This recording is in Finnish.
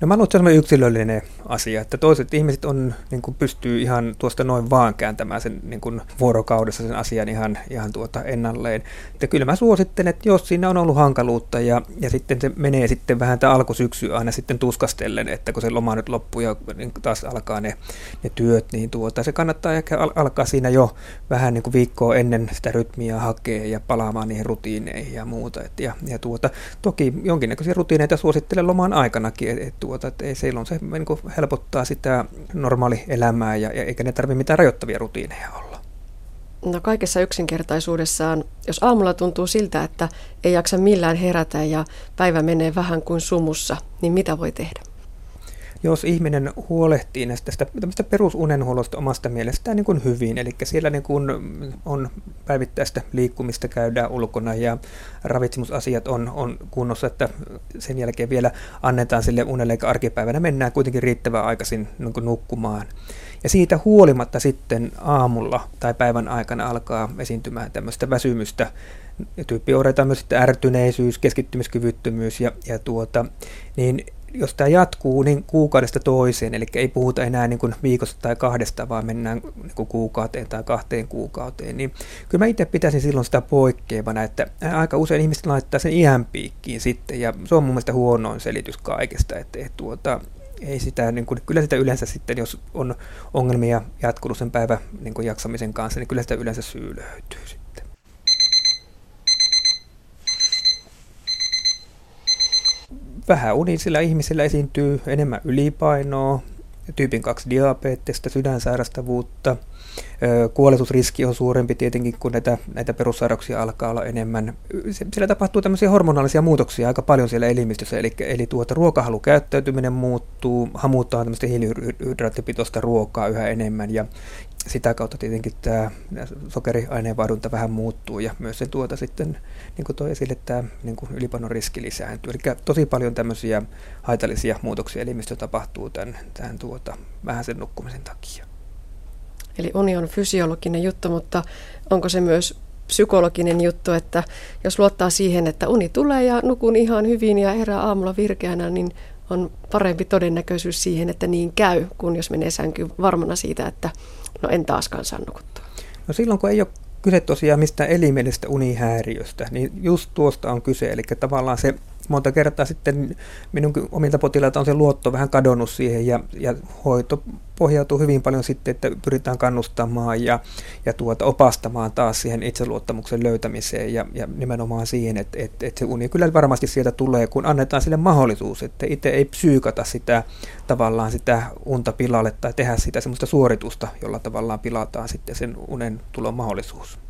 No mä luulen, että se on yksilöllinen asia, että toiset ihmiset on, niin kuin pystyy ihan tuosta noin vaan kääntämään sen niin kuin vuorokaudessa sen asian ihan, ihan tuota ennalleen. Että kyllä mä suosittelen, että jos siinä on ollut hankaluutta ja, ja sitten se menee sitten vähän tämä alkusyksy aina sitten tuskastellen, että kun se loma nyt loppuu ja niin taas alkaa ne, ne työt, niin tuota, se kannattaa ehkä al- alkaa siinä jo vähän niin kuin viikkoa ennen sitä rytmiä hakea ja palaamaan niihin rutiineihin ja muuta. Et ja, ja tuota, toki jonkinnäköisiä rutiineita suosittelen lomaan aikanakin, että et, tuota, et ei silloin se niin kuin helpottaa sitä normaali elämää ja, ja eikä ne tarvitse mitään rajoittavia rutiineja olla. No kaikessa yksinkertaisuudessaan, jos aamulla tuntuu siltä, että ei jaksa millään herätä ja päivä menee vähän kuin sumussa, niin mitä voi tehdä? Jos ihminen huolehtii näistä tästä perusunenhuollosta omasta mielestään niin kuin hyvin, eli siellä niin kuin on päivittäistä liikkumista, käydään ulkona ja ravitsemusasiat on, on kunnossa, että sen jälkeen vielä annetaan sille unelle, eikä arkipäivänä mennään kuitenkin riittävän aikaisin niin kuin nukkumaan. Ja siitä huolimatta sitten aamulla tai päivän aikana alkaa esiintymään tämmöistä väsymystä, tyyppioireita on myös sitten ärtyneisyys, keskittymiskyvyttömyys ja, ja tuota, niin jos tämä jatkuu niin kuukaudesta toiseen, eli ei puhuta enää niin kuin viikosta tai kahdesta, vaan mennään niin kuin kuukauteen tai kahteen kuukauteen, niin kyllä mä itse pitäisin silloin sitä poikkeavana, että aika usein ihmiset laittaa sen ihan piikkiin sitten, ja se on mun mielestä huonoin selitys kaikesta, että, että tuota, ei sitä, niin kuin, kyllä sitä yleensä sitten, jos on ongelmia jatkunut sen päivän niin jaksamisen kanssa, niin kyllä sitä yleensä syy löytyy sitten. Vähäunisilla ihmisillä esiintyy enemmän ylipainoa, tyypin 2 diabetesta, sydänsairastavuutta. Kuoletusriski on suurempi tietenkin, kun näitä, näitä perussairauksia alkaa olla enemmän. Siellä tapahtuu tämmöisiä hormonaalisia muutoksia aika paljon siellä elimistössä, eli, eli tuota, ruokahalukäyttäytyminen muuttuu, hamutaan tämmöistä hiilihydraattipitoista ruokaa yhä enemmän, ja, sitä kautta tietenkin tämä sokeriaineenvaihdunta vähän muuttuu ja myös se tuota sitten, niin kuin toi esille, tämä niin kuin riski lisääntyy. Eli tosi paljon tämmöisiä haitallisia muutoksia elimistö tapahtuu tämän, tämän tuota, vähän sen nukkumisen takia. Eli uni on fysiologinen juttu, mutta onko se myös psykologinen juttu, että jos luottaa siihen, että uni tulee ja nukun ihan hyvin ja herää aamulla virkeänä, niin on parempi todennäköisyys siihen, että niin käy, kun jos menee sänkyyn varmana siitä, että no en taaskaan saa nukuttua. No silloin kun ei ole kyse tosiaan mistään elimellisestä unihäiriöstä, niin just tuosta on kyse, eli tavallaan se monta kertaa sitten minun omilta potilailta on se luotto vähän kadonnut siihen ja, ja hoito pohjautuu hyvin paljon sitten, että pyritään kannustamaan ja, ja tuota, opastamaan taas siihen itseluottamuksen löytämiseen ja, ja nimenomaan siihen, että, että, että se uni kyllä varmasti sieltä tulee, kun annetaan sille mahdollisuus, että itse ei psyykata sitä tavallaan sitä unta pilalle tai tehdä sitä semmoista suoritusta, jolla tavallaan pilataan sitten sen unen tulon mahdollisuus.